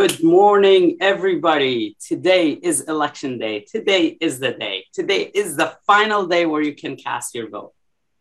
Good morning, everybody. Today is election day. Today is the day. Today is the final day where you can cast your vote.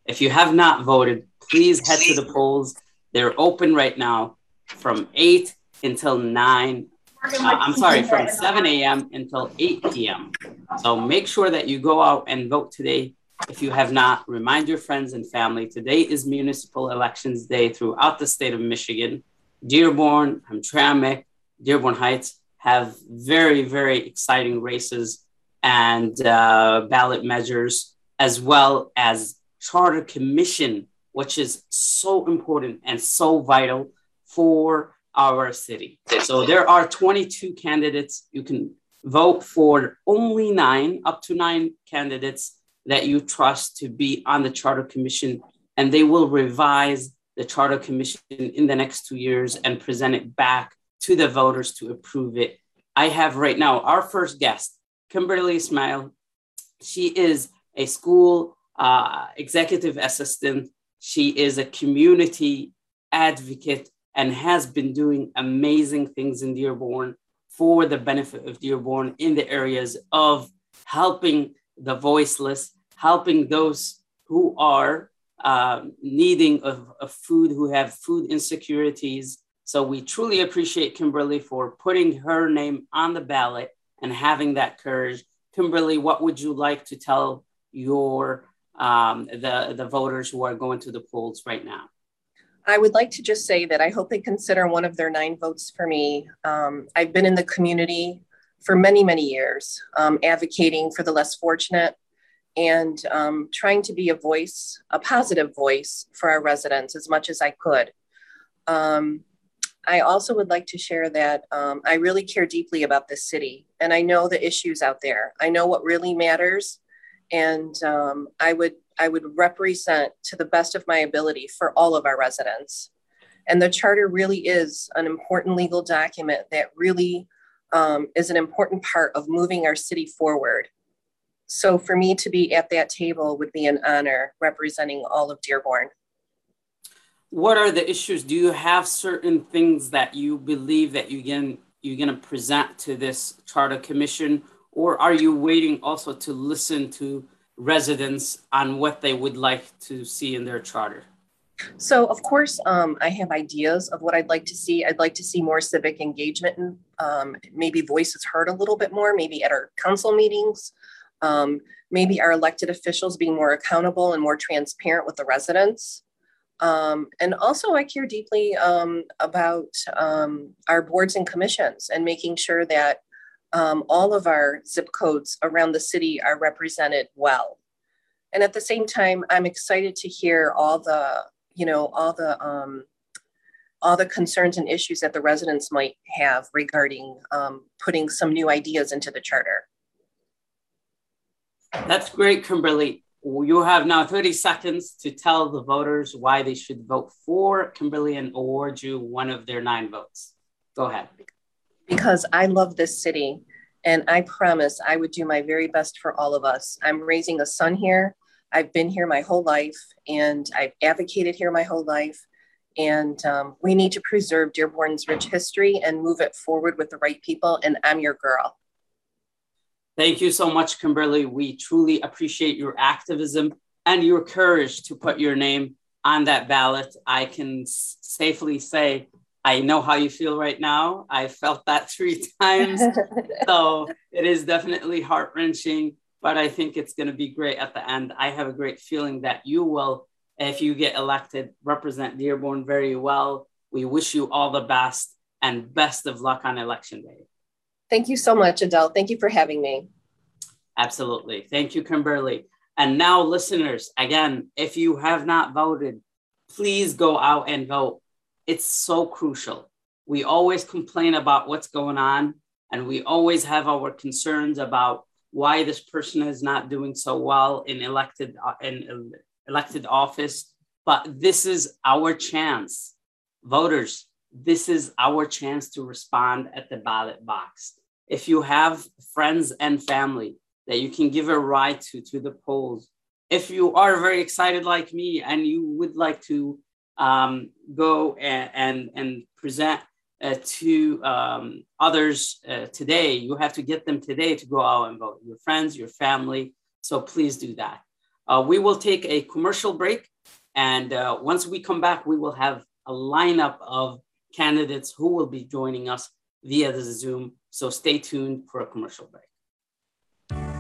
If you have not voted, please head to the polls. They're open right now from 8 until 9. Uh, I'm sorry, from 7 a.m. until 8 p.m. So make sure that you go out and vote today. If you have not, remind your friends and family. Today is Municipal Elections Day throughout the state of Michigan. Dearborn, Hamtramck, Dearborn Heights have very, very exciting races and uh, ballot measures, as well as charter commission, which is so important and so vital for our city. So there are 22 candidates. You can vote for only nine, up to nine candidates that you trust to be on the charter commission, and they will revise the charter commission in the next two years and present it back to the voters to approve it. I have right now our first guest, Kimberly Smile. She is a school uh, executive assistant. She is a community advocate and has been doing amazing things in Dearborn for the benefit of Dearborn in the areas of helping the voiceless, helping those who are uh, needing of, of food, who have food insecurities, so we truly appreciate Kimberly for putting her name on the ballot and having that courage. Kimberly, what would you like to tell your um, the the voters who are going to the polls right now? I would like to just say that I hope they consider one of their nine votes for me. Um, I've been in the community for many, many years, um, advocating for the less fortunate and um, trying to be a voice, a positive voice for our residents as much as I could. Um, I also would like to share that um, I really care deeply about this city and I know the issues out there. I know what really matters. And um, I would I would represent to the best of my ability for all of our residents. And the charter really is an important legal document that really um, is an important part of moving our city forward. So for me to be at that table would be an honor representing all of Dearborn what are the issues? Do you have certain things that you believe that you can you're going to present to this charter commission, or are you waiting also to listen to residents on what they would like to see in their charter? So, of course, um, I have ideas of what I'd like to see. I'd like to see more civic engagement and um, maybe voices heard a little bit more, maybe at our council meetings, um, maybe our elected officials being more accountable and more transparent with the residents. Um, and also, I care deeply um, about um, our boards and commissions and making sure that um, all of our zip codes around the city are represented well. And at the same time, I'm excited to hear all the, you know, all the um, all the concerns and issues that the residents might have regarding um, putting some new ideas into the charter. That's great, Kimberly you have now 30 seconds to tell the voters why they should vote for Kimberly and award you one of their nine votes. Go ahead. Because I love this city and I promise I would do my very best for all of us. I'm raising a son here. I've been here my whole life and I've advocated here my whole life. And um, we need to preserve Dearborn's rich history and move it forward with the right people. And I'm your girl. Thank you so much, Kimberly. We truly appreciate your activism and your courage to put your name on that ballot. I can safely say I know how you feel right now. I felt that three times. so it is definitely heart wrenching, but I think it's going to be great at the end. I have a great feeling that you will, if you get elected, represent Dearborn very well. We wish you all the best and best of luck on election day. Thank you so much, Adil. Thank you for having me. Absolutely. Thank you, Kimberly. And now, listeners, again, if you have not voted, please go out and vote. It's so crucial. We always complain about what's going on, and we always have our concerns about why this person is not doing so well in elected uh, in elected office. But this is our chance, voters. This is our chance to respond at the ballot box if you have friends and family that you can give a ride to to the polls if you are very excited like me and you would like to um, go and, and, and present uh, to um, others uh, today. You have to get them today to go out and vote. Your friends, your family. So please do that. Uh, we will take a commercial break, and uh, once we come back, we will have a lineup of candidates who will be joining us via the Zoom. So stay tuned for a commercial break.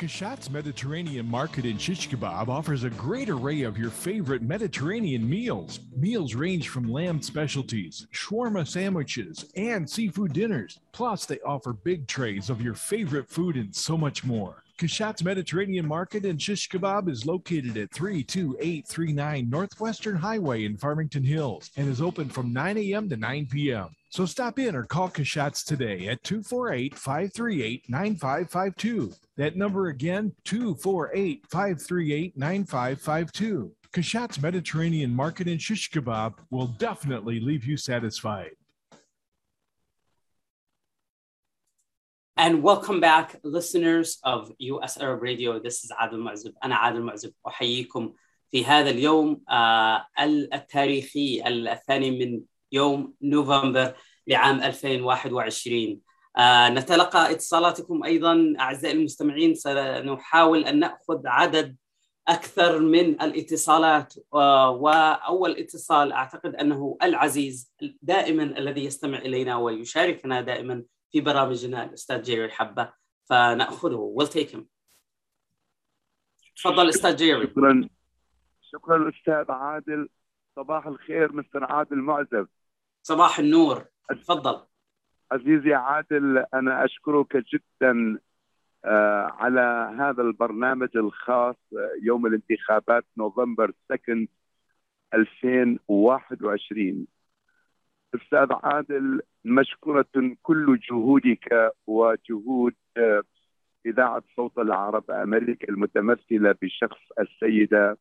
Kashat's Mediterranean Market in Shish Kebab offers a great array of your favorite Mediterranean meals. Meals range from lamb specialties, shawarma sandwiches, and seafood dinners. Plus, they offer big trays of your favorite food and so much more. Kashat's Mediterranean Market and Shish Kebab is located at 32839 Northwestern Highway in Farmington Hills and is open from 9 a.m. to 9 p.m. So stop in or call Kashat's today at 248 538 9552. That number again, 248 538 9552. Kashat's Mediterranean Market and Shish Kebab will definitely leave you satisfied. And welcome back, listeners of US Arab Radio. This is عادل معزب. أنا عادل معزب أحييكم في هذا اليوم التاريخي الثاني من يوم نوفمبر لعام 2021 آه نتلقى اتصالاتكم أيضا أعزائي المستمعين سنحاول أن نأخذ عدد أكثر من الاتصالات آه وأول اتصال أعتقد أنه العزيز دائما الذي يستمع إلينا ويشاركنا دائما في برامجنا الأستاذ جيري حبه فنأخذه. We'll take him. تفضل أستاذ جيري. شكرا. شكرا أستاذ عادل. صباح الخير مستر عادل معزب. صباح النور. تفضل. عزيزي عادل أنا أشكرك جدا على هذا البرنامج الخاص يوم الانتخابات نوفمبر 2 2021 أستاذ عادل مشكورة كل جهودك وجهود إذاعة صوت العرب أمريكا المتمثلة بشخص السيدة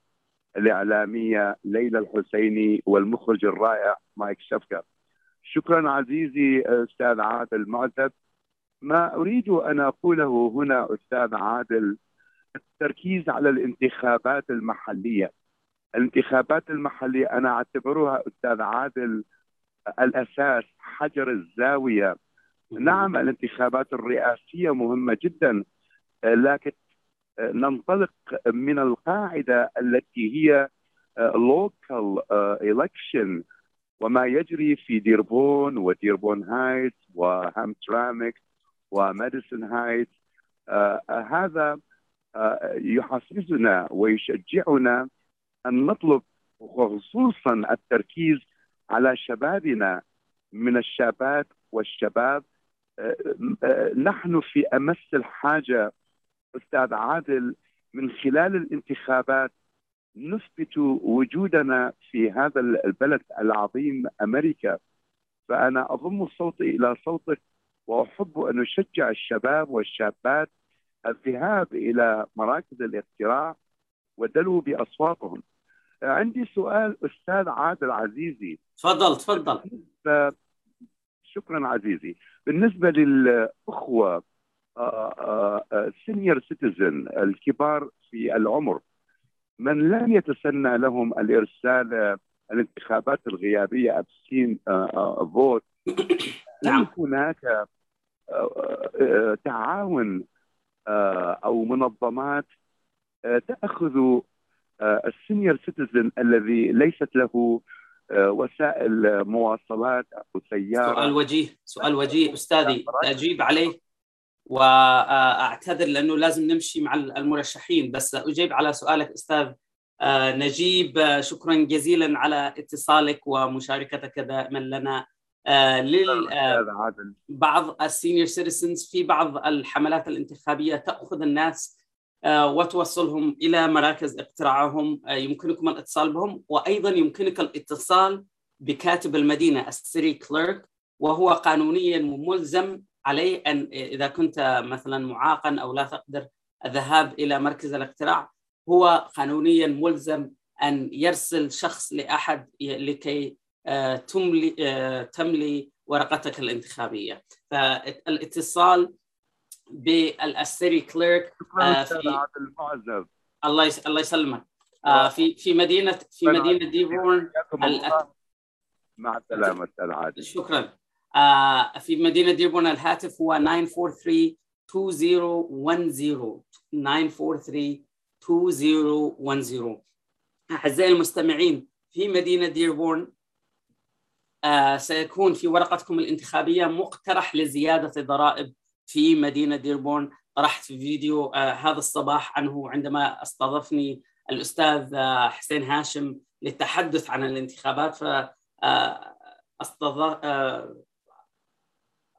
الإعلامية ليلى الحسيني والمخرج الرائع مايك شفكر. شكرا عزيزي أستاذ عادل معتب. ما أريد أن أقوله هنا أستاذ عادل التركيز على الانتخابات المحلية. الانتخابات المحلية أنا أعتبرها أستاذ عادل الأساس حجر الزاوية. نعم الانتخابات الرئاسية مهمة جدا لكن ننطلق من القاعدة التي هي local election وما يجري في ديربون وديربون هايت وهامترامك وماديسون هايت آه هذا يحفزنا ويشجعنا أن نطلب وخصوصا التركيز على شبابنا من الشابات والشباب آه، آه، نحن في أمس الحاجة أستاذ عادل من خلال الانتخابات نثبت وجودنا في هذا البلد العظيم أمريكا فأنا أضم صوتي إلى صوتك وأحب أن أشجع الشباب والشابات الذهاب إلى مراكز الاقتراع ودلوا بأصواتهم. عندي سؤال أستاذ عادل عزيزي. تفضل تفضل. شكرا عزيزي. بالنسبة للأخوة سينيور سيتيزن الكبار في العمر من لم يتسنى لهم الإرسال آه، الانتخابات الغيابية أبسين فوت؟ نعم. هل هناك آه، آه، تعاون آه، أو منظمات آه، تأخذ آه، السينيور سيتيزن الذي ليست له آه، وسائل مواصلات أو سيارة. سؤال وجيه سؤال وجيه. أستاذي أجيب عليه واعتذر لأنه لازم نمشي مع المرشحين بس أجيب على سؤالك أستاذ آه، نجيب آه، شكرا جزيلا على اتصالك ومشاركتك دائما لنا. آه، لل آه، بعض السينيور سيتيزنز في بعض الحملات الانتخابية تأخذ الناس آه، وتوصلهم إلى مراكز اقتراعهم آه، يمكنكم الاتصال بهم. وأيضا يمكنك الاتصال بكاتب المدينة السيري كليرك وهو قانونيا ملزم عليه أن إذا كنت مثلا معاقا أو لا تقدر الذهاب إلى مركز الاقتراع هو قانونيا ملزم أن يرسل شخص لأحد لكي آه، تملي آه، تملي ورقتك الانتخابية. فالاتصال بالسيري كليرك آه، في- الله يس... الله يسلمك. آه في في مدينه في مدينة ديفورن. مع السلامة أستاذ عادل. شكرا. آه في مدينة ديفورن الهاتف هو 943 2010 943 2010 أعزائي المستمعين في مدينة ديربورن آه سيكون في ورقتكم الانتخابية مقترح لزيادة الضرائب في مدينة ديربورن طرحت في فيديو آه هذا الصباح عنه عندما استضافني الأستاذ آه حسين هاشم للتحدث عن الانتخابات ف آه،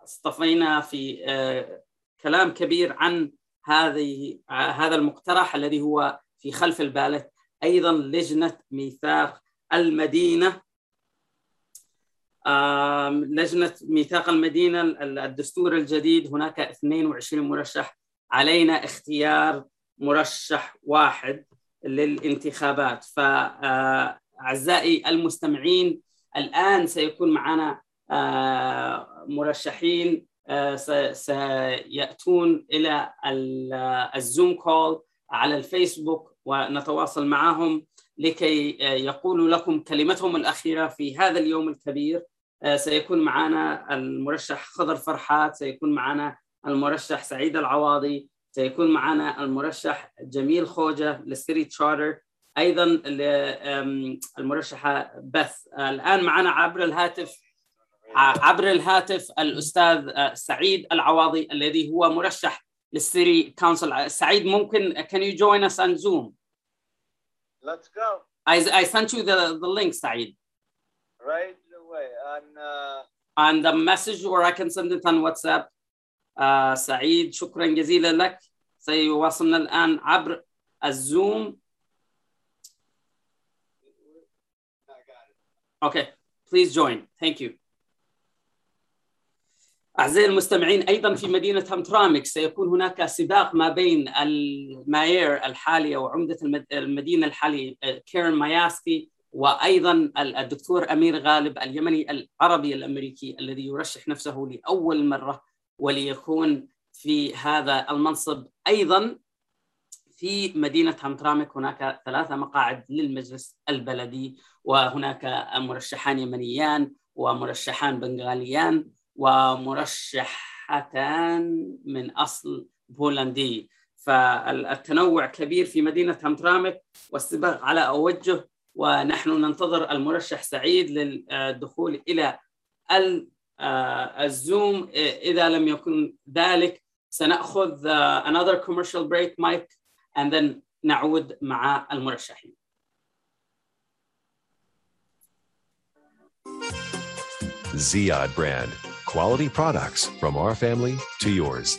اصطفينا في كلام كبير عن هذه هذا المقترح الذي هو في خلف البالت أيضا لجنة ميثاق المدينة. آم، لجنة ميثاق المدينة ال- الدستور الجديد هناك 22 مرشح. علينا اختيار مرشح واحد للانتخابات. فاعزائي المستمعين الآن سيكون معنا آه، مرشحين آه، س- سيأتون إلى ال- الزوم كول على الفيسبوك ونتواصل معهم لكي آه، يقولوا لكم كلمتهم الأخيرة في هذا اليوم الكبير. آه، سيكون معنا المرشح خضر فرحات سيكون معنا المرشح سعيد العواضي سيكون معنا المرشح جميل خوجة للسيري تشارتر آم، المرشحة بث. الآن معنا عبر الهاتف ع- عبر الهاتف الأستاذ آه، سعيد العواضي الذي هو مرشح للسيري كونسل. سعيد ممكن can you join us on Zoom? Let's go. I, I sent you the, the link سعيد. Right. Away. On uh, on the message or I can send it on WhatsApp آه سعيد شكرا جزيلا لك سيواصلنا الآن عبر الزوم. Okay, please join. Thank you. أعزائي المستمعين أيضا في مدينة همترامك سيكون هناك سباق ما بين الماير الحالية وعمدة المد- المدينة الحالي آه، كيرن ماياسكي وأيضا ال- الدكتور أمير غالب اليمني العربي الأمريكي الذي يرشح نفسه لأول مرة وليكون في هذا المنصب. أيضا في مدينة همترامك هناك ثلاثة مقاعد للمجلس البلدي وهناك مرشحان يمنيان ومرشحان بنغاليان ومرشحتان من أصل بولندي. فالتنوع كبير في مدينة همترامك والسباق على أوجه ونحن ننتظر المرشح سعيد للدخول إلى الزوم إذا لم يكن ذلك سنأخذ another commercial break mic and then نعود مع المرشحين Ziad brand quality products from our family to yours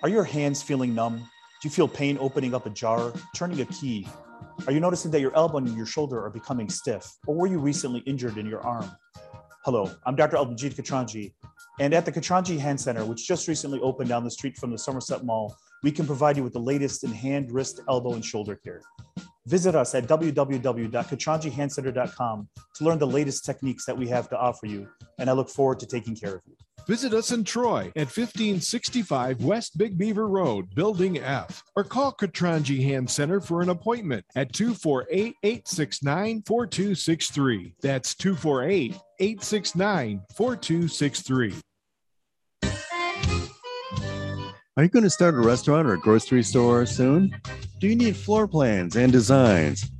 Are your hands feeling numb? Do you feel pain opening up a jar, turning a key? Are you noticing that your elbow and your shoulder are becoming stiff? Or were you recently injured in your arm? Hello, I'm Dr. Albanjit Katranji, and at the Katranji Hand Center, which just recently opened down the street from the Somerset Mall, we can provide you with the latest in hand, wrist, elbow, and shoulder care. Visit us at www.katranjihandcenter.com to learn the latest techniques that we have to offer you, and I look forward to taking care of you. Visit us in Troy at 1565 West Big Beaver Road, Building F, or call Katranji Hand Center for an appointment at 248 869 4263. That's 248 869 4263. Are you going to start a restaurant or a grocery store soon? Do you need floor plans and designs?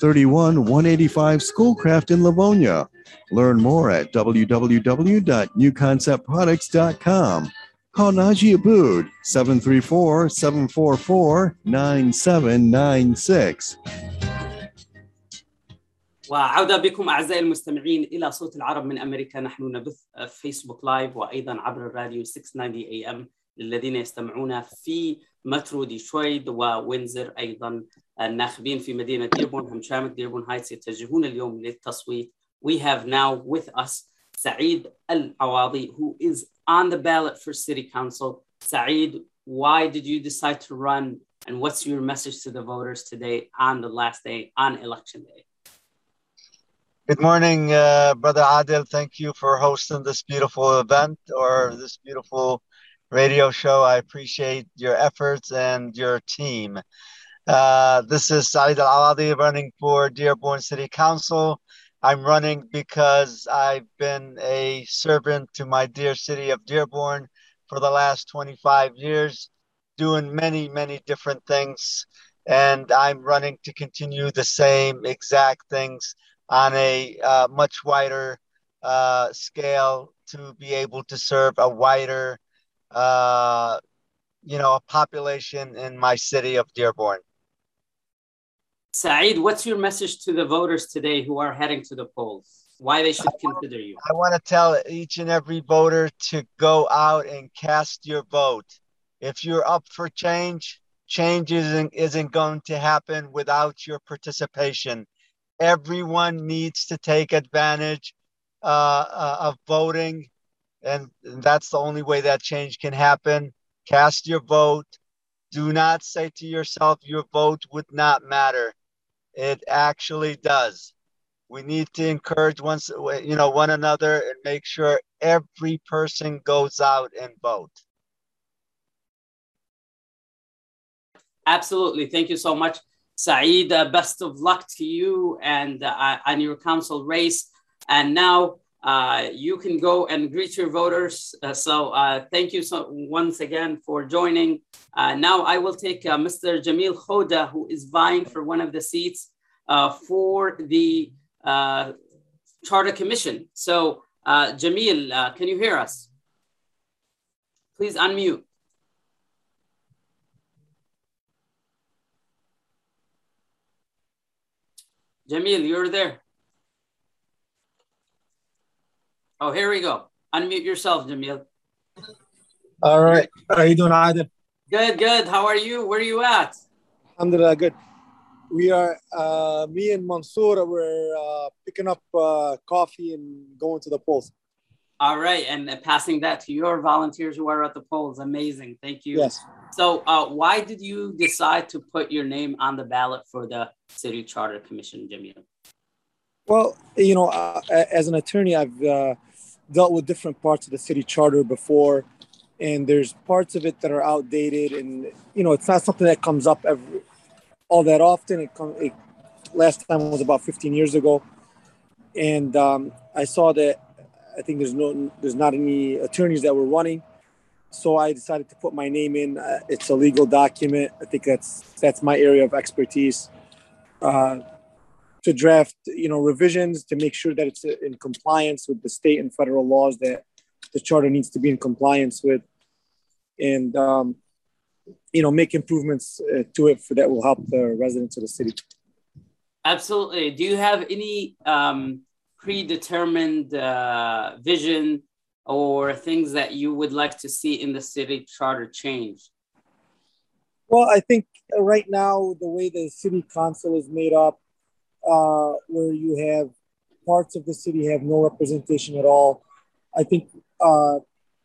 31 185 Schoolcraft in Livonia. Learn more at www.newconceptproducts.com. Call Najee Abood 734 744 9796. وعودة بكم أعزائي المستمعين إلى صوت العرب من أمريكا نحن نبث فيسبوك لايف وأيضا عبر الراديو 690 اي ام للذين يستمعون في مترو ديترويت ووينزر أيضا الناخبين في مدينة ديربون همشامك ديربون هايتس يتجهون اليوم للتصويت We have now with us Saeed Al-Awadi who is on the ballot for city council. Saeed, why did you decide to run and what's your message to the voters today on the last day on election day? Good morning, uh, Brother Adil. Thank you for hosting this beautiful event or this beautiful radio show. I appreciate your efforts and your team. Uh, this is Saeed Al Awadi running for Dearborn City Council. I'm running because I've been a servant to my dear city of Dearborn for the last 25 years, doing many, many different things. And I'm running to continue the same exact things on a uh, much wider uh, scale to be able to serve a wider, uh, you know, a population in my city of Dearborn. Saeed, what's your message to the voters today who are heading to the polls? Why they should consider you? I want to tell each and every voter to go out and cast your vote. If you're up for change, change isn't, isn't going to happen without your participation. Everyone needs to take advantage uh, uh, of voting, and that's the only way that change can happen. Cast your vote. Do not say to yourself, your vote would not matter it actually does. We need to encourage one, you know, one another and make sure every person goes out and vote. Absolutely. Thank you so much, Saeed. Uh, best of luck to you and uh, on your council race. And now uh, you can go and greet your voters. Uh, so uh, thank you so once again for joining. Uh, now I will take uh, Mr. Jamil Khoda, who is vying for one of the seats for the Charter Commission. So Jamil, can you hear us? Please unmute. Jamil, you're there. Oh, here we go. Unmute yourself, Jamil. All right. How are you doing, Adil? Good, good. How are you? Where are you at? Alhamdulillah, good. We are, uh, me and Mansoor, we're uh, picking up uh, coffee and going to the polls. All right, and passing that to your volunteers who are at the polls. Amazing, thank you. Yes. So, uh, why did you decide to put your name on the ballot for the City Charter Commission, Jamil? Well, you know, uh, as an attorney, I've uh, dealt with different parts of the city charter before, and there's parts of it that are outdated, and you know, it's not something that comes up every all that often. It, come, it last time was about 15 years ago, and um, I saw that I think there's no there's not any attorneys that were running, so I decided to put my name in. Uh, it's a legal document. I think that's that's my area of expertise. Uh, to draft, you know, revisions to make sure that it's in compliance with the state and federal laws that the charter needs to be in compliance with, and um, you know, make improvements uh, to it for that will help the residents of the city. Absolutely. Do you have any um, predetermined uh, vision or things that you would like to see in the city charter change? Well, I think right now the way the city council is made up, uh, where you have parts of the city have no representation at all, I think uh,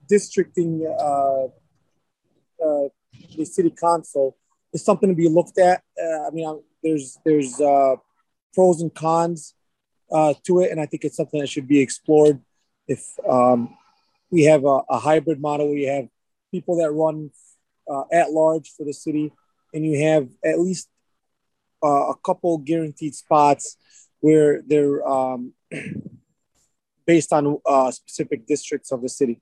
districting uh, uh the city council is something to be looked at. Uh, I mean, there's there's uh, pros and cons to it, and I think it's something that should be explored. If um, we have a, a, hybrid model, we have people that run at large for the city, and you have at least a couple guaranteed spots where they're um, based on uh, specific districts of the city.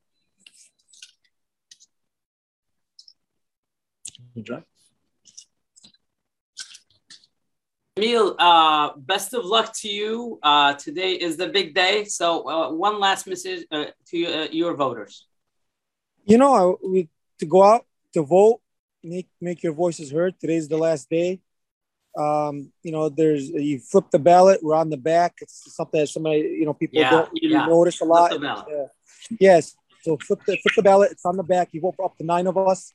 Emil, uh, best of luck to you. Uh, today is the big day. So, uh, one last message uh, to uh, your voters. You know, we, to go out to vote, make make your voices heard. Today's the last day. Um, you know, there's you flip the ballot. We're on the back. It's something that somebody, you know, people yeah, don't yeah. notice a lot. yes. So flip the flip the ballot. It's on the back. You vote for up to nine of us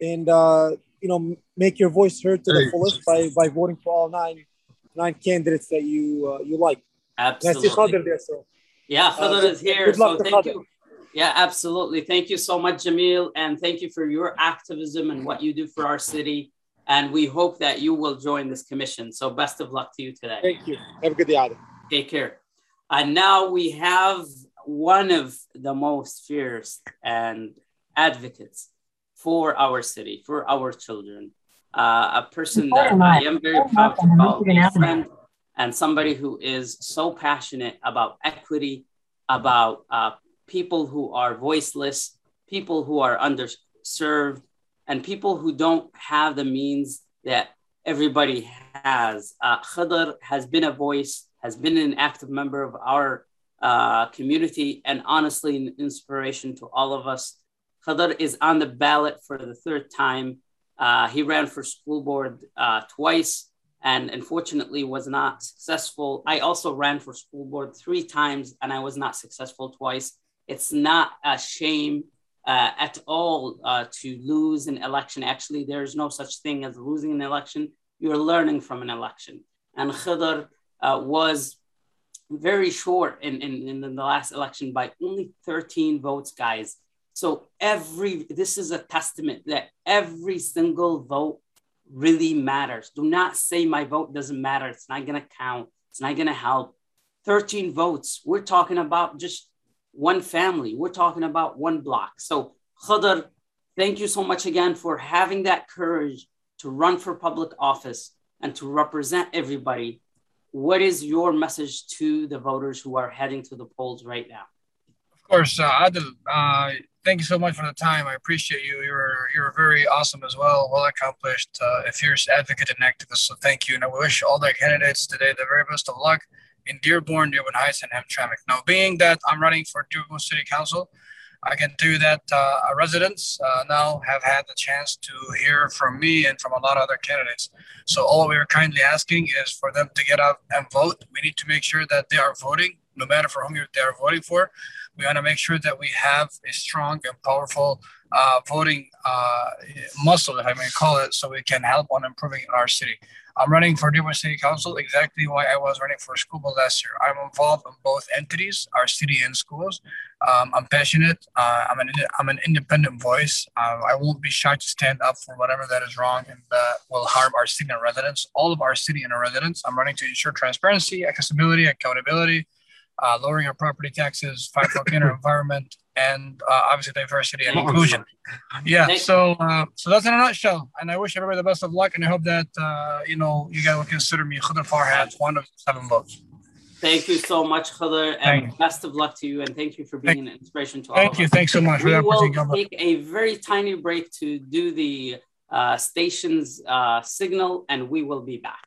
and uh, you know make your voice heard to the fullest by, by voting for all nine nine candidates that you uh, you like. Absolutely. There, so. Yeah, Khadr uh, is here. So thank you. Yeah, absolutely. Thank you so much, Jamil, and thank you for your activism and what you do for our city. And we hope that you will join this commission. So best of luck to you today. Thank you. Have a good day, Adam. Take care. And now we have one of the most fierce and advocates for our city, for our children. Uh, a person that I am very proud to call a friend and somebody who is so passionate about equity, about uh, people who are voiceless, people who are underserved, and people who don't have the means that everybody has. Uh, Khadr has been a voice, has been an active member of our uh, community, and honestly, an inspiration to all of us. Khadr is on the ballot for the third time. Uh, he ran for school board uh, twice and unfortunately was not successful. I also ran for school board three times and I was not successful twice. It's not a shame uh, at all uh, to lose an election. Actually, there's no such thing as losing an election. You're learning from an election. And Khadr uh, was very short in, in, in the last election by only 13 votes, guys. So every this is a testament that every single vote really matters. Do not say my vote doesn't matter. It's not gonna count. It's not gonna help. 13 votes. We're talking about just one family. We're talking about one block. So Khadr, thank you so much again for having that courage to run for public office and to represent everybody. What is your message to the voters who are heading to the polls right now? Of course, uh, Adil, uh, thank you so much for the time. I appreciate you. You're you're very awesome as well, well accomplished, uh, a fierce advocate and activist. So thank you, and I wish all the candidates today the very best of luck in Dearborn, Dearborn Heights, and Hamtramck. Now, being that I'm running for Dearborn City Council, I can do that. Uh, residents uh, now have had the chance to hear from me and from a lot of other candidates. So all we are kindly asking is for them to get out and vote. We need to make sure that they are voting, no matter for whom they are voting for. We want to make sure that we have a strong and powerful uh, voting uh, muscle, if I may call it, so we can help on improving our city. I'm running for Dearborn City Council exactly why I was running for school board last year. I'm involved in both entities, our city and schools. Um, I'm passionate. Uh, I'm an I'm an independent voice. Uh, I won't be shy to stand up for whatever that is wrong and that will harm our city and residents, all of our city and our residents. I'm running to ensure transparency, accessibility, accountability, uh, lowering our property taxes, fight for cleaner environment, and uh, obviously diversity and inclusion. Yeah, so uh, so that's in a nutshell. And I wish everybody the best of luck, and I hope that uh, you know you guys will consider me Khadr Farhat one of seven votes. Thank you so much, Khadr, and best of luck to you. And thank you for being thank, an inspiration to all Thank you. Thanks so much. We will take a very tiny break to do the uh, station's uh, signal, and we will be back.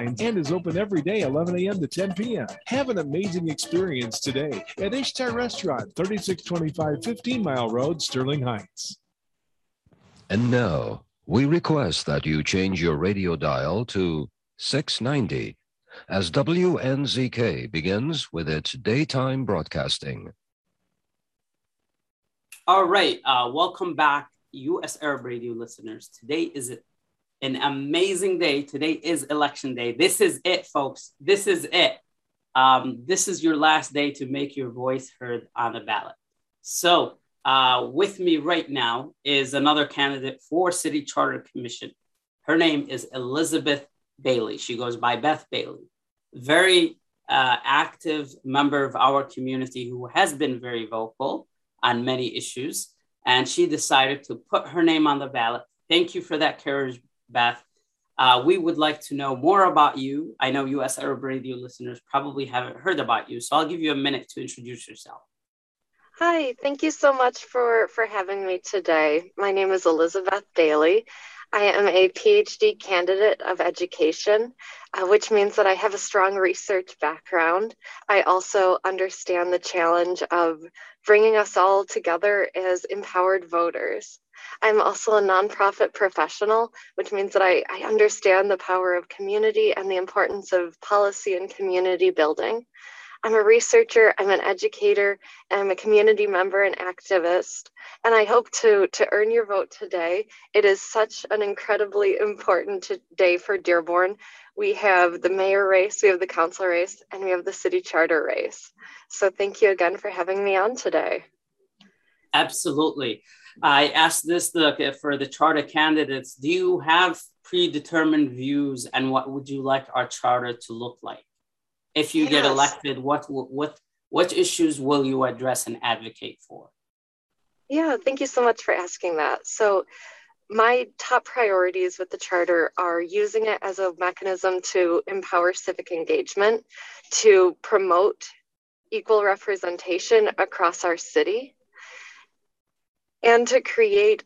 and is open every day 11 a.m. to 10 p.m. Have an amazing experience today at Ishtar Restaurant, 3625 15 Mile Road, Sterling Heights. And now we request that you change your radio dial to 690 as WNZK begins with its daytime broadcasting. All right, uh, welcome back, U.S. Arab Radio listeners. Today is an amazing day. Today is election day. This is it, folks. This is it. Um, this is your last day to make your voice heard on the ballot. So, uh, with me right now is another candidate for City Charter Commission. Her name is Elizabeth Bailey. She goes by Beth Bailey. Very uh, active member of our community who has been very vocal on many issues. And she decided to put her name on the ballot. Thank you for that courage, Beth. Uh, we would like to know more about you. I know US Arab Radio listeners probably haven't heard about you, so I'll give you a minute to introduce yourself. Hi, thank you so much for, for having me today. My name is Elizabeth Bailey. I am a PhD candidate of education, uh, which means that I have a strong research background. I also understand the challenge of bringing us all together as empowered voters. I'm also a nonprofit professional, which means that I, I understand the power of community and the importance of policy and community building. I'm a researcher, I'm an educator, and I'm a community member and activist. And I hope to, to earn your vote today. It is such an incredibly important day for Dearborn. We have the mayor race, we have the council race, and we have the city charter race. So thank you again for having me on today. Absolutely. I asked this the, for the charter candidates. Do you have predetermined views and what would you like our charter to look like? If you yes. get elected, what, what, what issues will you address and advocate for? Yeah, thank you so much for asking that. So, my top priorities with the charter are using it as a mechanism to empower civic engagement, to promote equal representation across our city, and to create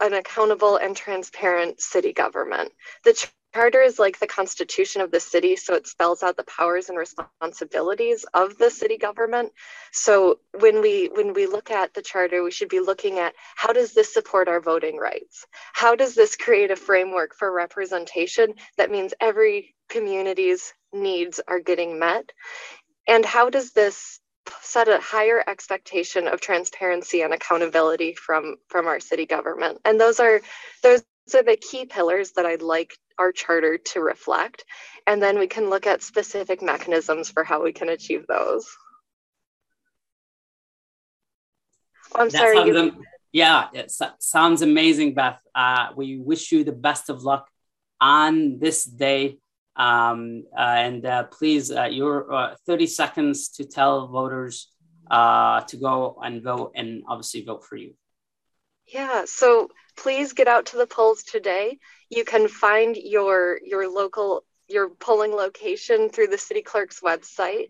an accountable and transparent city government. The charter is like the constitution of the city, so it spells out the powers and responsibilities of the city government. So when we when we look at the charter, we should be looking at how does this support our voting rights? How does this create a framework for representation that means every community's needs are getting met? And how does this set a higher expectation of transparency and accountability from from our city government. And those are those are the key pillars that i'd like our charter to reflect. And then we can look at specific mechanisms for how we can achieve those. Oh, i'm that sorry you- yeah it sounds amazing beth. Uh, we wish you the best of luck on this day um, uh, and uh, please, uh, your uh, 30 seconds to tell voters to go and vote and obviously vote for you. Yeah, so please get out to the polls today. You can find your your local your polling location through the city clerk's website.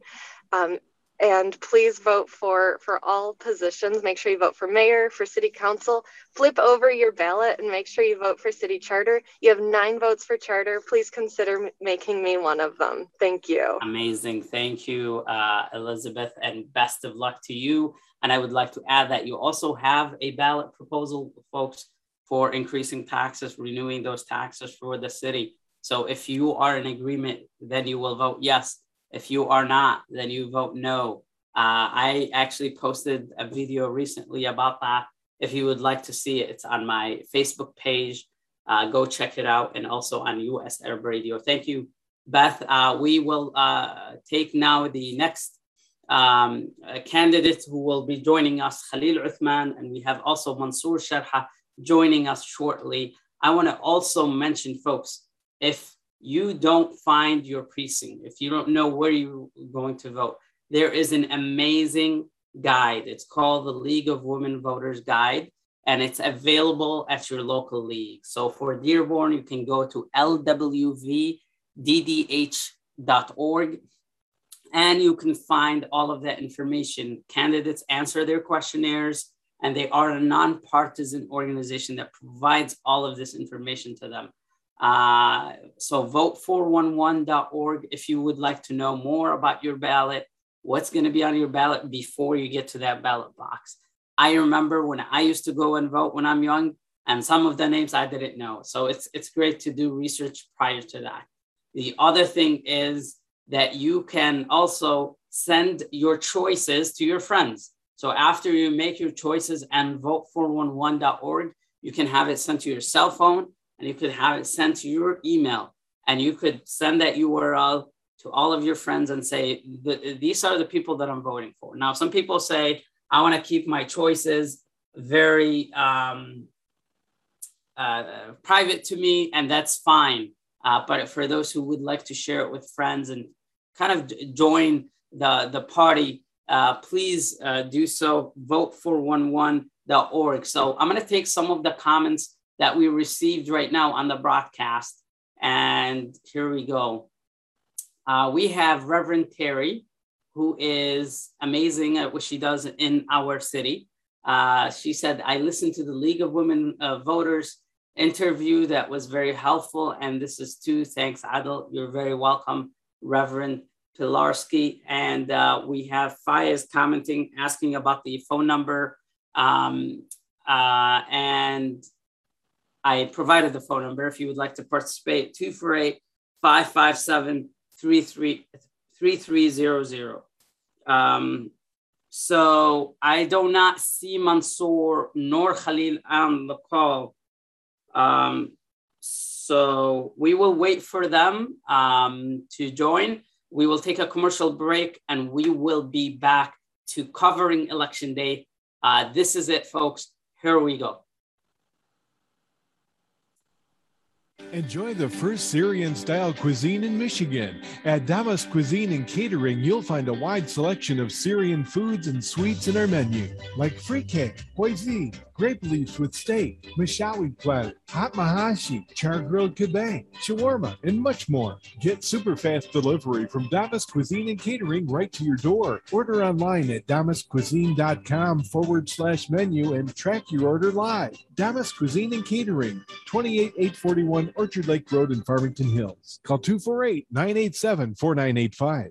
Um, and please vote for for all positions. Make sure you vote for mayor for city council. Flip over your ballot and make sure you vote for city charter. You have nine votes for charter. Please consider making me one of them. Thank you. Amazing. Thank you uh, elizabeth and best of luck to you. And i would like to add that you also have a ballot proposal folks for increasing taxes renewing those taxes for the city. So if you are in agreement then you will vote yes if you are not, then you vote no. Uh, I actually posted a video recently about that. If you would like to see it, it's on my Facebook page. Uh, go check it out and also on US Arab Radio. Thank you, Beth. Uh, we will uh, take now the next um, candidate who will be joining us, Khalil Uthman, and we have also Mansour Sharha joining us shortly. I want to also mention, folks, if you don't find your precinct, if you don't know where you're going to vote, there is an amazing guide. It's called the League of Women Voters Guide, and it's available at your local league. So for Dearborn, you can go to lwvddh.org and you can find all of that information. Candidates answer their questionnaires, and they are a nonpartisan organization that provides all of this information to them. Uh, so vote411.org if you would like to know more about your ballot, what's going to be on your ballot before you get to that ballot box. I remember when I used to go and vote when I'm young, and some of the names I didn't know. So it's it's great to do research prior to that. The other thing is that you can also send your choices to your friends. So after you make your choices and vote411.org, you can have it sent to your cell phone and you could have it sent to your email and you could send that URL to all of your friends and say, these are the people that I'm voting for. Now, some people say, I want to keep my choices very um, uh, private to me, and that's fine. Uh, but for those who would like to share it with friends and kind of join the, the party, uh, please uh, do so. Vote411.org. So I'm going to take some of the comments that we received right now on the broadcast. And here we go. Uh, we have Reverend Terry, who is amazing at what she does in our city. Uh, she said, I listened to the League of Women uh, Voters interview that was very helpful. And this is too. Thanks, Adil. You're very welcome, Reverend Pilarski. And uh, we have Fayez commenting, asking about the phone number. Um, uh, and I provided the phone number if you would like to participate 248 557 3300. Um, so I do not see Mansour nor Khalil on the call. Um, so we will wait for them um, to join. We will take a commercial break and we will be back to covering election day. Uh, this is it, folks. Here we go. Enjoy the first Syrian style cuisine in Michigan. At Damas Cuisine and Catering, you'll find a wide selection of Syrian foods and sweets in our menu, like frikeh, poisi, grape leaves with steak, mashawi platter, hot mahashi, char grilled kebab, shawarma, and much more. Get super fast delivery from Damas Cuisine and Catering right to your door. Order online at damascuisine.com forward slash menu and track your order live. Damas Cuisine and Catering, 28841 Orchard Lake Road in Farmington Hills. Call 248 987 4985.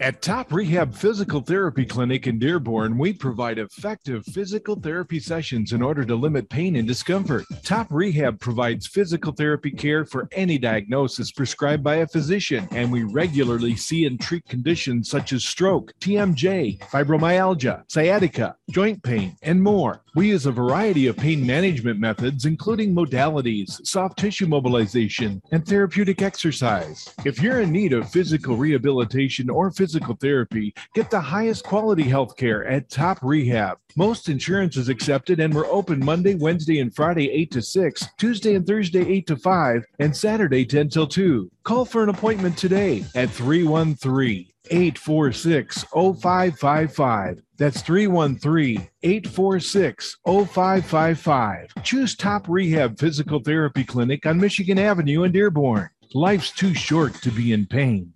At Top Rehab Physical Therapy Clinic in Dearborn, we provide effective physical therapy sessions in order to limit pain and discomfort. Top Rehab provides physical therapy care for any diagnosis prescribed by a physician, and we regularly see and treat conditions such as stroke, TMJ, fibromyalgia, sciatica, joint pain, and more. We use a variety of pain management methods, including modalities, soft tissue mobilization, and therapeutic exercise. If you're in need of physical rehabilitation or physical therapy, get the highest quality health care at Top Rehab. Most insurance is accepted, and we're open Monday, Wednesday, and Friday 8 to 6, Tuesday and Thursday 8 to 5, and Saturday 10 till 2. Call for an appointment today at 313 846 0555. That's 313 846 0555. Choose Top Rehab Physical Therapy Clinic on Michigan Avenue in Dearborn. Life's too short to be in pain.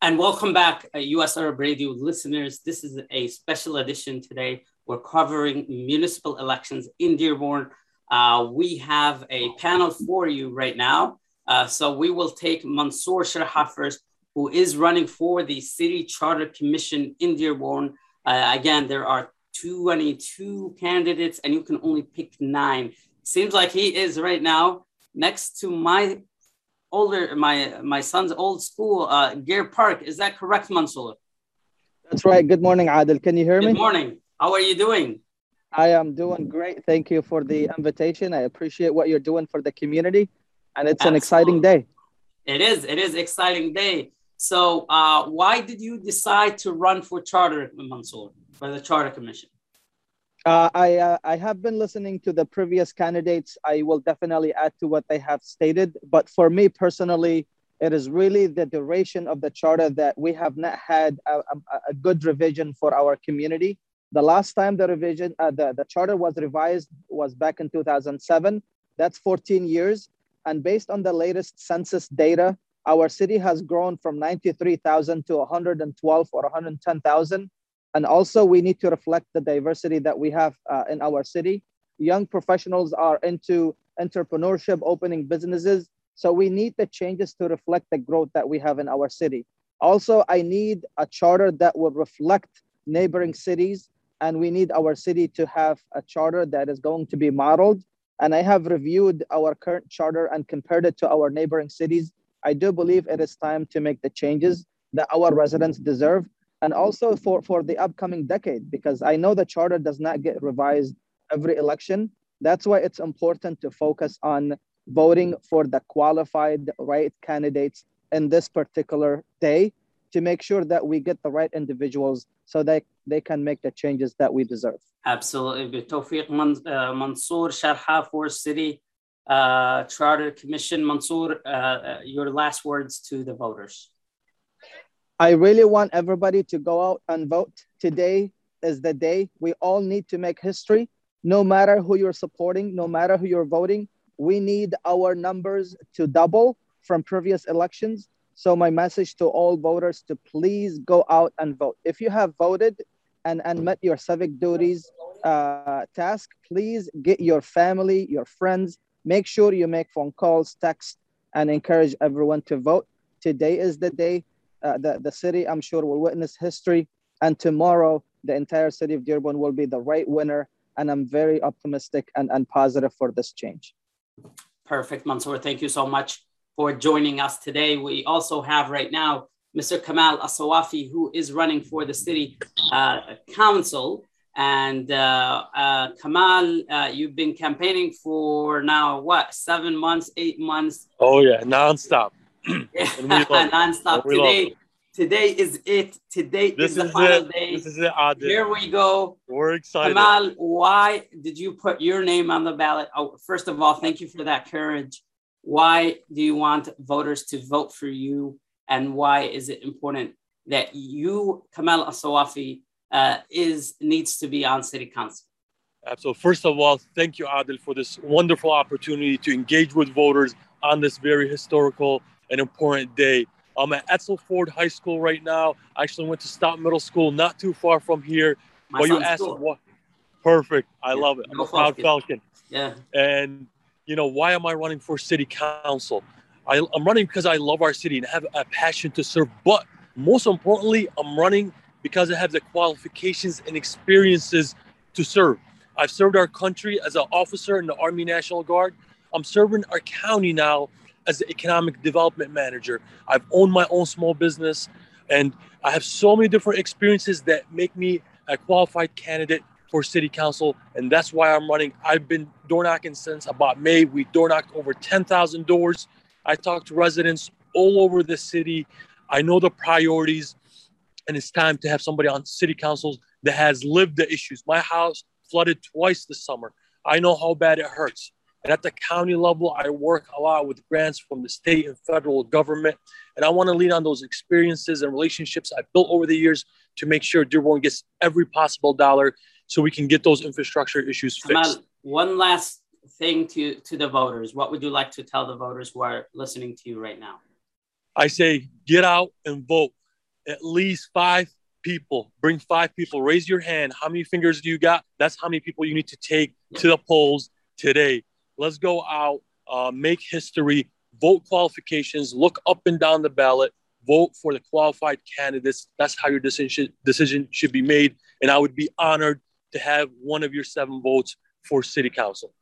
And welcome back, uh, US Arab Radio listeners. This is a special edition today. We're covering municipal elections in Dearborn. Uh, we have a panel for you right now. Uh, so we will take Mansour Sharha first, who is running for the City Charter Commission in Dearborn. Uh, again, there are 22 candidates, and you can only pick nine. Seems like he is right now next to my older my my son's old school, uh, Gear Park. Is that correct, Mansour? That's right. Good morning, Adil. Can you hear me? Good morning. How are you doing? I am doing great. Thank you for the invitation. I appreciate what you're doing for the community, and it's Absolutely. an exciting day. It is. It is exciting day. So, uh, why did you decide to run for charter, Mansour, for the charter commission? Uh, I uh, I have been listening to the previous candidates. I will definitely add to what they have stated. But for me personally, it is really the duration of the charter that we have not had a, a, a good revision for our community. The last time the revision, uh, the, the charter was revised was back in 2007. That's 14 years. And based on the latest census data, our city has grown from 93,000 to 112 or 110,000. And also, we need to reflect the diversity that we have uh, in our city. Young professionals are into entrepreneurship, opening businesses. So we need the changes to reflect the growth that we have in our city. Also, I need a charter that will reflect neighboring cities and we need our city to have a charter that is going to be modeled. And I have reviewed our current charter and compared it to our neighboring cities. I do believe it is time to make the changes that our residents deserve and also for, for the upcoming decade, because I know the charter does not get revised every election. That's why it's important to focus on voting for the qualified right candidates in this particular day to make sure that we get the right individuals so that they can make the changes that we deserve. Absolutely. Tawfiq uh, Mansour Sharha for City uh, Charter Commission. Mansour, uh, uh, your last words to the voters. I really want everybody to go out and vote. Today is the day. We all need to make history. No matter who you're supporting, no matter who you're voting, we need our numbers to double from previous elections. So my message to all voters to please go out and vote. If you have voted and, and met your civic duties uh, task, please get your family, your friends, make sure you make phone calls, text, and encourage everyone to vote. Today is the day. Uh, the, the city, I'm sure, will witness history. And tomorrow, the entire city of Dearborn will be the right winner. And I'm very optimistic and, and positive for this change. Perfect, Mansour. Thank you so much for joining us today. We also have right now Mr. Kamal Alsawafy, who is running for the city uh, council. And uh, uh, Kamal, uh, you've been campaigning for now what, seven months, eight months? Oh, yeah, nonstop. nonstop. Today, today is it. Today this is the final it. day. This is it, Adil. Here we go. We're excited. Kamal, why did you put your name on the ballot? Oh, first of all, thank you for that courage why do you want voters to vote for you and why is it important that you kamal alsawafy uh, is needs to be on city council Absolutely. First of all, thank you, Adil, for this wonderful opportunity to engage with voters on this very historical and important day. I'm at Edsel Ford High School right now. I actually went to Stout Middle School, not too far from here. My but you asked cool. what? Perfect. I Yeah, love it. I'm a proud Falcon. Falcon. yeah And you know, why am I running for city council? I, I'm running because I love our city and have a passion to serve. But Most importantly, I'm running because I have the qualifications and experiences to serve. I've served our country as an officer in the Army National Guard. I'm serving our county now as the economic development manager. I've owned my own small business and I have so many different experiences that make me a qualified candidate for city council. And that's why I'm running. I've been door knocking since about May. We door knocked over 10,000 doors. I talked to residents all over the city. I know the priorities, and it's time to have somebody on city councils that has lived the issues. My house flooded twice this summer. I know how bad it hurts. And at the county level, I work a lot with grants from the state and federal government. And I want to lean on those experiences and relationships I've built over the years to make sure Dearborn gets every possible dollar so we can get those infrastructure issues fixed. one last thing to, to the voters. What would you like to tell the voters who are listening to you right now? I say get out and vote. At least five people. Bring five people. Raise your hand. How many fingers do you got? That's how many people you need to take to the polls today. Let's go out, uh, make history, vote qualifications, look up and down the ballot, vote for the qualified candidates. That's how your decision decision should be made. And I would be honored to have one of your seven votes for city council.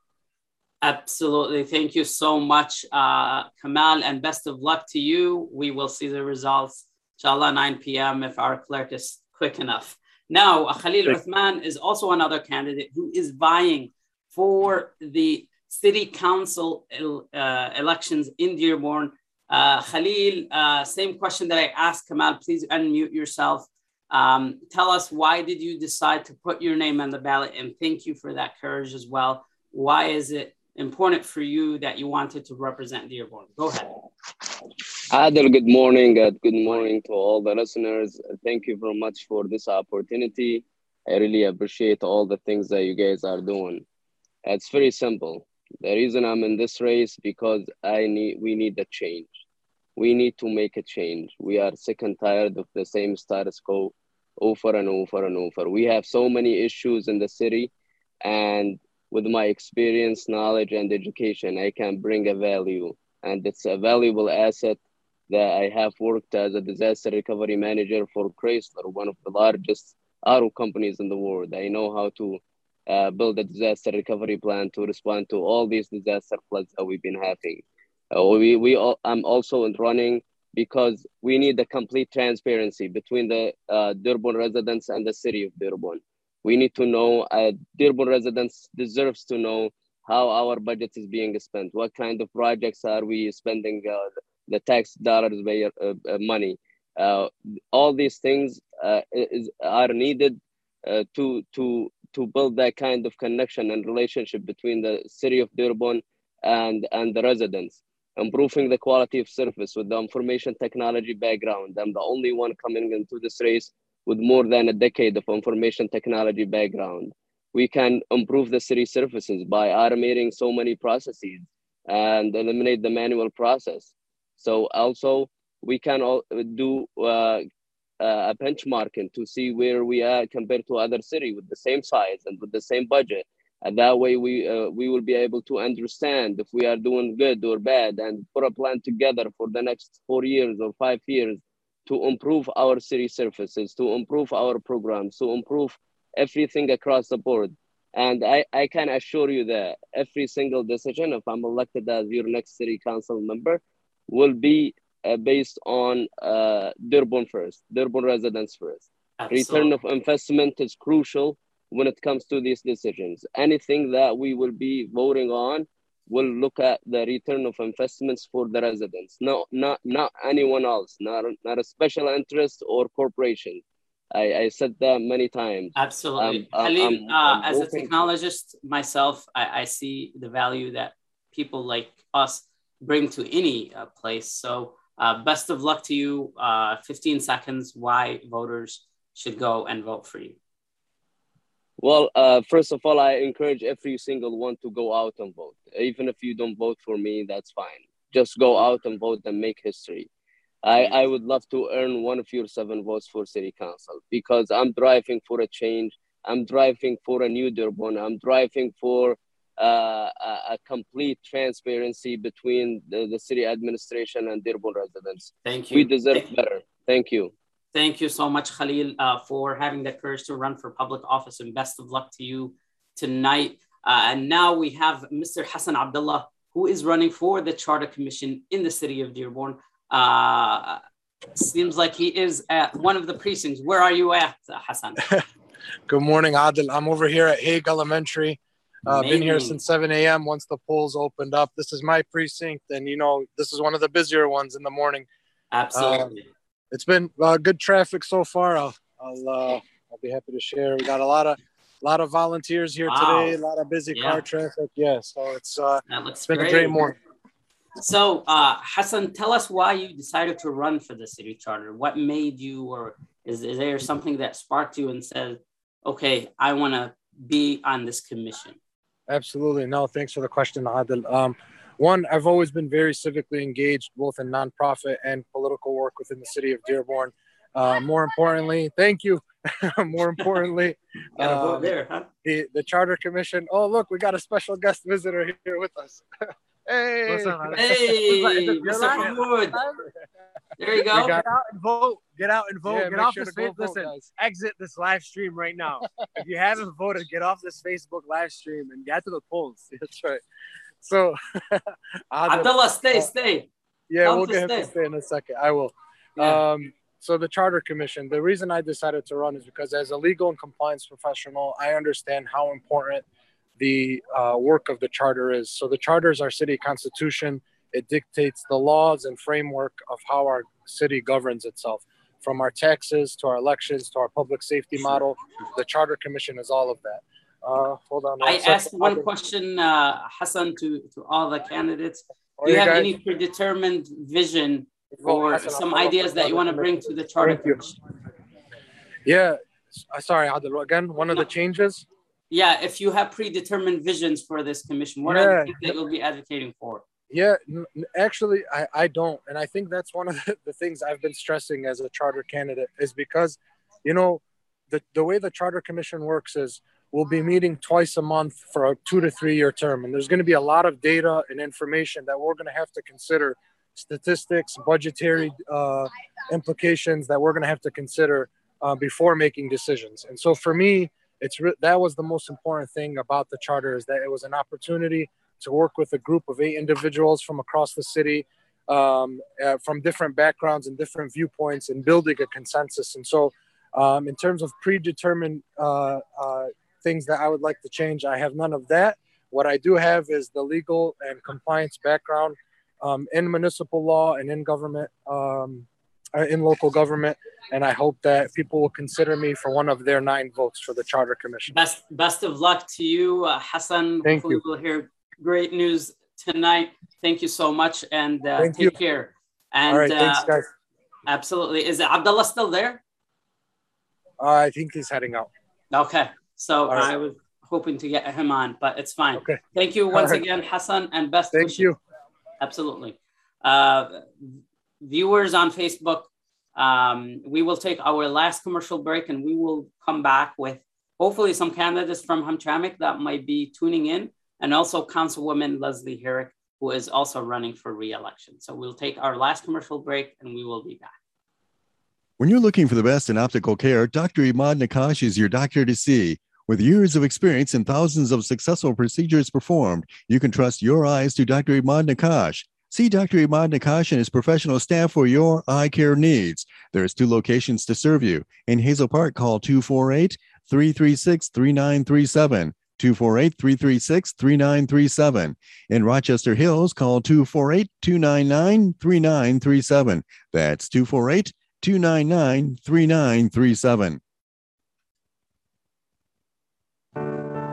Absolutely. Thank you so much, uh, Kamal, and best of luck to you. We will see the results, inshallah, 9 p.m. if our clerk is quick enough. Now, Khalil Uthman is also another candidate who is vying for the city council uh, elections in Dearborn. Uh, Khalil, uh, same question that I asked Kamal. Please unmute yourself. Um, tell us why did you decide to put your name on the ballot, and thank you for that courage as well. Why is it important for you that you wanted to represent Dearborn? Go ahead. Adil, good morning. Uh, good morning to all the listeners. Thank you very much for this opportunity. I really appreciate all the things that you guys are doing. It's very simple. The reason I'm in this race because I need we need a change we need to make a change. We are sick and tired of the same status quo over and over and over. We have so many issues in the city, and with my experience, knowledge, and education, I can bring a value, and it's a valuable asset that I have worked as a disaster recovery manager for Chrysler, one of the largest auto companies in the world. I know how to uh, build a disaster recovery plan to respond to all these disaster floods that we've been having. Uh, we we all, I'm also running because we need the complete transparency between the uh, Dearborn residents and the city of Dearborn. We need to know, uh, Dearborn residents deserves to know how our budget is being spent. What kind of projects are we spending uh, the tax dollars uh, uh, money? Uh, all these things uh, is, are needed uh, to, to, to build that kind of connection and relationship between the city of Dearborn and, and the residents improving the quality of service with the information technology background. I'm the only one coming into this race with more than a decade of information technology background. We can improve the city services by automating so many processes and eliminate the manual process. So also we can all do uh, a benchmarking to see where we are compared to other city with the same size and with the same budget and that way we uh, we will be able to understand if we are doing good or bad and put a plan together for the next four years or five years to improve our city services to improve our programs to improve everything across the board and I, I can assure you that every single decision if i'm elected as your next city council member will be uh, based on uh, Dearborn first, Dearborn residents first. Absolutely. Return of investment is crucial when it comes to these decisions. Anything that we will be voting on will look at the return of investments for the residents, no, not not anyone else, not not a special interest or corporation. I, I said that many times. Absolutely, um, Halim. uh, as a technologist myself, I, I see the value that people like us bring to any uh, place. So, uh, best of luck to you. Uh, 15 seconds why voters should go and vote for you. Well, uh, first of all, I encourage every single one to go out and vote. Even if you don't vote for me, that's fine. Just go out and vote and make history. I, I would love to earn one of your seven votes for city council because I'm driving for a change. I'm driving for a new Dearborn. I'm driving for uh, a, complete transparency between the, the city administration and Dearborn residents. Thank you. We deserve better. Thank you. Thank you so much, Khalil, uh, for having the courage to run for public office, and best of luck to you tonight. Uh, and now we have Mr. Hassan Abdullah, who is running for the Charter Commission in the city of Dearborn. Uh, seems like he is at one of the precincts. Where are you at, Hassan? Good morning, Adil. I'm over here at Haigh Elementary. Uh, been here since 7 a.m. once the polls opened up. This is my precinct, and you know, this is one of the busier ones in the morning. Absolutely. Uh, it's been uh, good traffic so far. I'll, I'll, uh, I'll be happy to share. We got a lot of, a lot of volunteers here Wow. today. A lot of busy Yeah. car traffic. Yeah, so it's uh, That looks it's been great. a great morning. So, uh, Hassan, tell us why you decided to run for the city charter. What made you, or is, is there something that sparked you and said, okay, I want to be on this commission? Absolutely. No, thanks for the question, Adil. Um, one, I've always been very civically engaged, both in nonprofit and political work within the city of Dearborn. Uh, more importantly, thank you. more importantly, Got a vote um, there, huh? the, the Charter Commission. Oh, look, we got a special guest visitor here with us. hey. What's up, Hey, Is it- Mr. you're live? Mahmoud. There you go. got- Get out and vote. Get out and vote. Yeah, get off sure this to Facebook. vote, Listen, guys. exit this live stream right now. if you haven't voted, get off this Facebook live stream and get to the polls. That's right. So, Abdullah, stay, uh, stay. Yeah, Tell we'll get him to stay. stay in a second. I will. Yeah. Um, so the Charter Commission, the reason I decided to run is because as a legal and compliance professional, I understand how important the uh, work of the charter is. So the charter is our city constitution. It dictates the laws and framework of how our city governs itself. From our taxes to our elections to our public safety model, the Charter Commission is all of that. Uh, hold on. I second. asked one question, uh, Hassan, to, to all the candidates. Oh, Do you you have guys- any predetermined vision Vote or Hassan some ideas that you want to bring to the Charter Thank you. Commission? Yeah. Uh, sorry, Adil. Again, one of the changes. Yeah, if you have predetermined visions for this commission, what are Yeah. the things that you'll be advocating for? Yeah, actually, I, I don't. And I think that's one of the, the things I've been stressing as a charter candidate is because, you know, the, the way the charter commission works is we'll be meeting twice a month for a two to three year term. And there's going to be a lot of data and information that we're going to have to consider statistics, budgetary uh, implications that we're going to have to consider uh, before making decisions. And so for me, it's re- that was the most important thing about the charter is that it was an opportunity to work with a group of eight individuals from across the city um, uh, from different backgrounds and different viewpoints and building a consensus and so um, in terms of predetermined uh, uh, things that i would like to change i have none of that what i do have is the legal and compliance background um, in municipal law and in government um, uh, in local government and i hope that people will consider me for one of their nine votes for the charter commission Best best of luck to you, uh, Hassan. Thank Hopefully you. we'll hear great news tonight. Thank you so much and uh, take you. care. And all right thanks uh, guys absolutely. Is Abdullah still there? uh, i think he's heading out Okay. So All right. I was hoping to get him on, but it's fine. Okay. Thank you once right. again, Hassan, and best Thank wishes. you. Absolutely. Uh, viewers on Facebook, um, we will take our last commercial break and we will come back with hopefully some candidates from Hamtramck that might be tuning in, and also Councilwoman Leslie Herrick, who is also running for re-election. So we'll take our last commercial break and we will be back. When you're looking for the best in optical care, Dr. Imad Nakash is your doctor to see. With years of experience and thousands of successful procedures performed, you can trust your eyes to Dr. Imad Nakash. See Dr. Imad Nakash and his professional staff for your eye care needs. There's two locations to serve you. In Hazel Park, call 248 336 3937. 248 336 3937. In Rochester Hills, call 248 299 3937. That's 248 299 3937.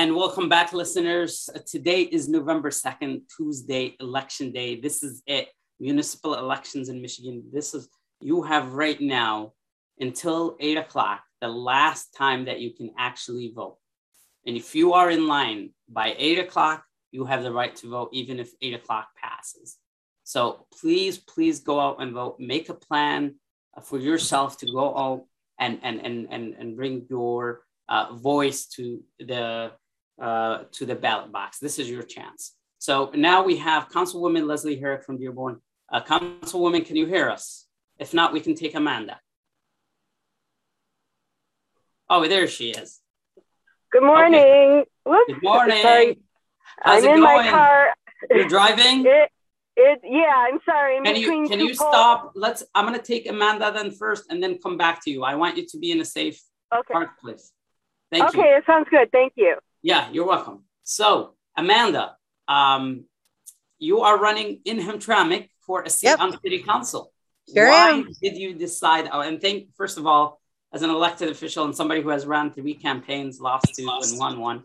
And welcome back, listeners. Today is November 2nd, Tuesday, election day. This is it. Municipal elections in Michigan. This is, you have right now until eight o'clock, the last time that you can actually vote. And if you are in line by eight o'clock, you have the right to vote, even if eight o'clock passes. So please, please go out and vote. Make a plan for yourself to go out and, and, and, and, and bring your uh, voice to the, uh, to the ballot box. This is your chance. So now we have Councilwoman Leslie Herrick from Dearborn. Uh, Councilwoman, can you hear us? If not, we can take Amanda. Oh, there she is. Good morning. Whoops. Good morning. Sorry. How's I'm it in going? my car. You're driving? It, it, yeah, I'm sorry. I'm Can you can you poles. stop? Let's. I'm gonna take Amanda then first, and then come back to you. I want you to be in a safe Okay. park place. Thank okay, you. Okay, it sounds good. Thank you. Yeah, you're welcome. So, Amanda, um, you are running in Hamtramck for a seat on city council. Sure Why am. did you decide? Oh, and think first of all, as an elected official and somebody who has run three campaigns, lost two, and won one,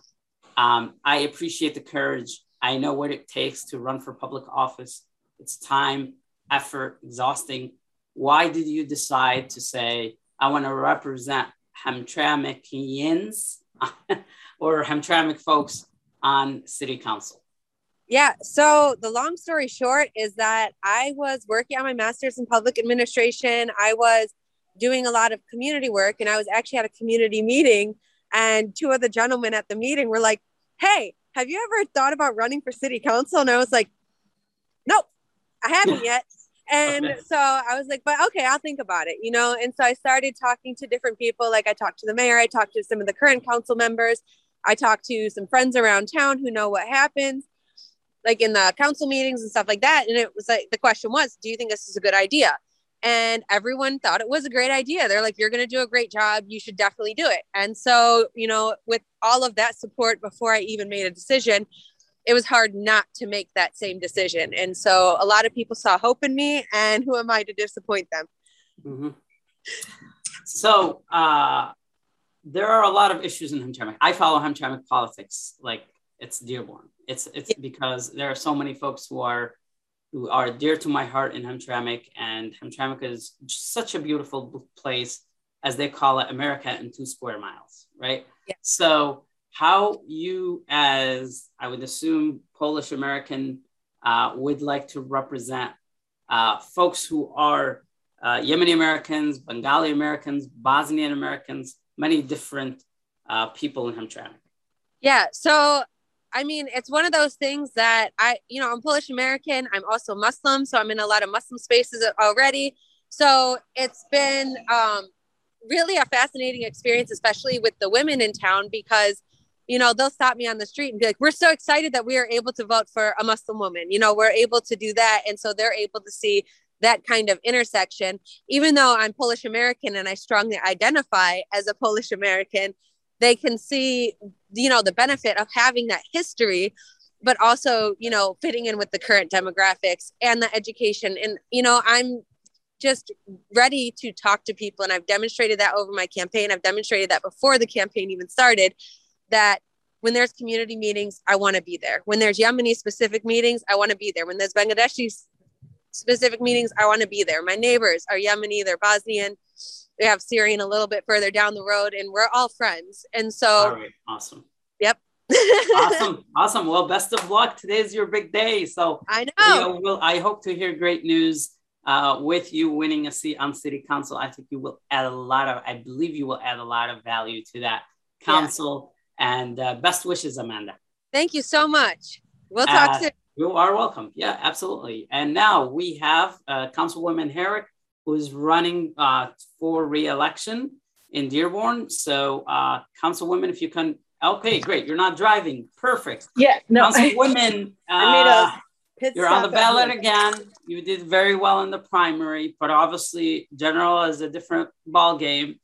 um, I appreciate the courage. I know what it takes to run for public office. It's time, effort, exhausting. Why did you decide to say, I want to represent Hamtramckians or Hamtramck folks on city council? Yeah. So the long story short is that I was working on my master's in public administration. I was doing a lot of community work and I was actually at a community meeting and two of the gentlemen at the meeting were like, Hey, have you ever thought about running for city council? And I was like, Nope, I haven't yet. And Okay. so I was like, but okay, I'll think about it, you know? And so I started talking to different people. Like I talked to the mayor, I talked to some of the current council members, I talked to some friends around town who know what happens, like in the council meetings and stuff like that. And it was like, the question was, do you think this is a good idea? And everyone thought it was a great idea. They're like, you're going to do a great job. You should definitely do it. And so, you know, with all of that support before I even made a decision, it was hard not to make that same decision. And so a lot of people saw hope in me, and who am I to disappoint them? Mhm. So uh, there are a lot of issues in Hamtramck. I follow Hamtramck politics like it's Dearborn. It's it's because there are so many folks who are who are dear to my heart in Hamtramck, and Hamtramck is such a beautiful place, as they call it, America in two square miles, right? Yeah. So how you, as I would assume, Polish American, uh, would like to represent uh, folks who are uh, Yemeni Americans, Bengali Americans, Bosnian Americans, many different uh, people in Hamtramck. Yeah. So, I mean, it's one of those things that I, you know, I'm Polish American. I'm also Muslim. So I'm in a lot of Muslim spaces already. So it's been um, really a fascinating experience, especially with the women in town, because, you know, they'll stop me on the street and be like, we're so excited that we are able to vote for a Muslim woman. You know, we're able to do that. And so they're able to see that kind of intersection. Even though I'm Polish American and I strongly identify as a Polish American, they can see you know the benefit of having that history but also you know fitting in with the current demographics and the education. And you know i'm just ready to talk to people. And i've demonstrated that over my campaign. I've demonstrated that before the campaign even started that when there's community meetings i want to be there. When there's yemeni specific meetings i want to be there. When there's bangladeshi specific meetings i want to be there my neighbors are yemeni they're bosnian we have syrian a little bit further down the road and we're all friends and so All right, awesome. Yep. awesome, awesome. Well, best of luck. Today is your big day. So I know. Will, I hope to hear great news uh, with you winning a seat on city council. I think you will add a lot of, I believe you will add a lot of value to that council. And uh, best wishes, Amanda. Thank you so much. We'll talk Uh, soon. You are welcome. Yeah, absolutely. And now we have uh, Councilwoman Herrick, who is running uh, for re-election in Dearborn. So, uh, Councilwoman, if you can, okay, great. You're not driving. Perfect. Yeah, no. Councilwoman, I made uh, a Pit You're on the ballot again. You did very well in the primary, but obviously general is a different ball game.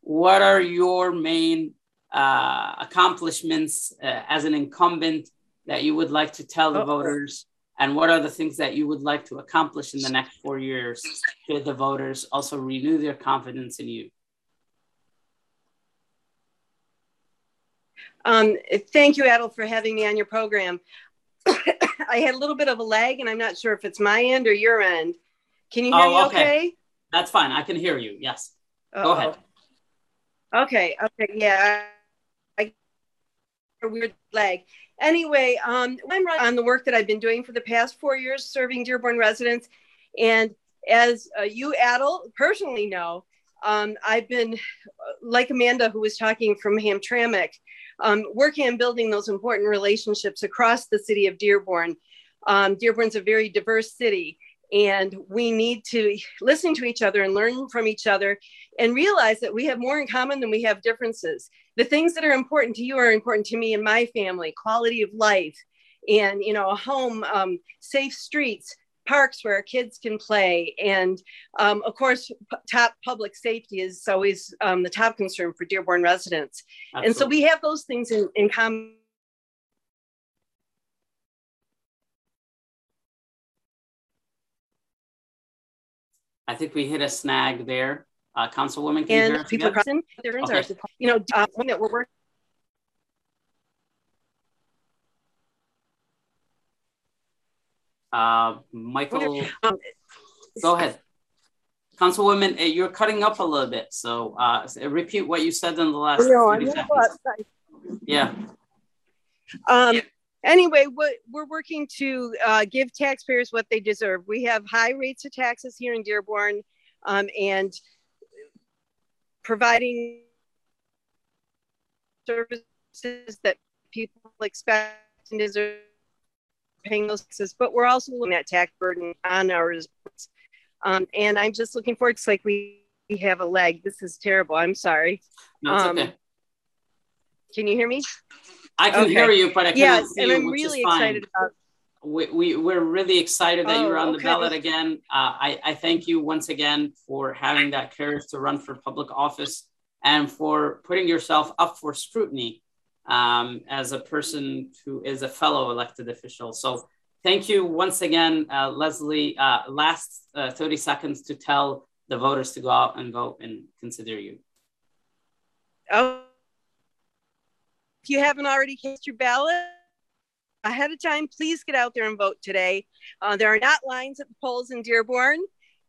What are your main uh, accomplishments uh, as an incumbent that you would like to tell the Uh-oh. voters? And what are the things that you would like to accomplish in the next four years should the voters also renew their confidence in you? Um, thank you, Adil, for having me on your program. I had a little bit of a lag, and I'm not sure if it's my end or your end. Can you hear me okay? That's fine. I can hear you. Yes. Go Uh-oh. ahead. Okay. Okay. Yeah. Weird leg. Anyway, um, I'm on the work that I've been doing for the past four years, serving Dearborn residents, and as uh, you, Adil, personally know, um, I've been uh, like Amanda, who was talking from Hamtramck, um, working on building those important relationships across the city of Dearborn. Um, Dearborn's a very diverse city, and we need to listen to each other and learn from each other and realize that we have more in common than we have differences. The things that are important to you are important to me and my family quality of life, and you know, a home, um, safe streets, parks where our kids can play, and um, of course, p- top public safety is always um, the top concern for Dearborn residents. And so we have those things in, in common. I think we hit a snag there. Uh, Councilwoman, can you hear And people crossing their Okay. are, you know, uh, one that we're working. Uh, Michael, Um, go ahead. Councilwoman, uh, you're cutting up a little bit. So uh, repeat what you said in the last No, I'm outside. Yeah. Um, anyway, what we're working to uh, give taxpayers what they deserve. We have high rates of taxes here in Dearborn, um, and providing services that people expect and deserve, paying those taxes. But we're also looking at tax burden on our. Um, and I'm just looking forward. It's like we, we have a leg. This is terrible. I'm sorry. No, Um, okay. Can you hear me? I can Okay. hear you, but I cannot yes, see and you, I'm really excited about we, we, we're really excited that Oh, you're on the ballot again. Uh, I, I thank you once again for having that courage to run for public office and for putting yourself up for scrutiny um, as a person who is a fellow elected official. So thank you once again, uh, Leslie. Uh, last uh, 30 seconds to tell the voters to go out and vote and consider you. Oh, if you haven't already cast your ballot ahead of time, please get out there and vote today. Uh, there are not lines at the polls in Dearborn,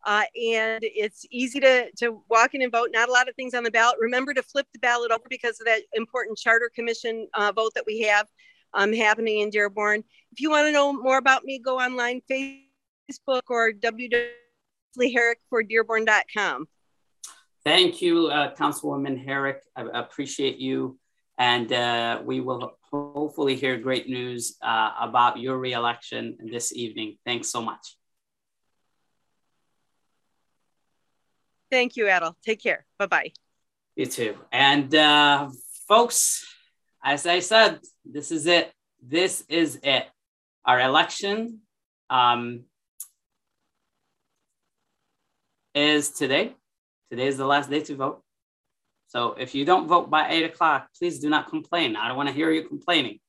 uh, and it's easy to, to walk in and vote. Not a lot of things on the ballot. Remember to flip the ballot over because of that important charter commission uh, vote that we have um, happening in Dearborn. If you want to know more about me, go online, Facebook or www.herrick for dearborn.com. Thank you, uh, Councilwoman Herrick. I appreciate you. And uh, we will hopefully hear great news uh, about your reelection this evening. Thanks so much. Thank you, Adil. Take care. Bye bye. You too. And uh, folks, as I said, this is it. This is it. Our election um, is today. Today is the last day to vote. So if you don't vote by eight o'clock, please do not complain. I don't want to hear you complaining.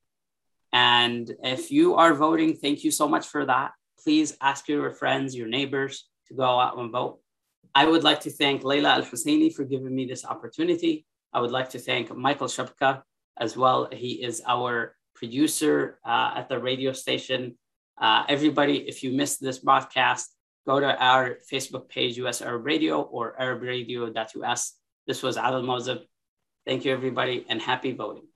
And if you are voting, thank you so much for that. Please ask your friends, your neighbors to go out and vote. I would like to thank Leila Al Husseini for giving me this opportunity. I would like to thank Michael Shapka as well. He is our producer uh, at the radio station. Uh, everybody, if you missed this broadcast, go to our Facebook page, US Arab Radio or arabradio.us. This was Adil Mozip. Thank you, everybody, and happy voting.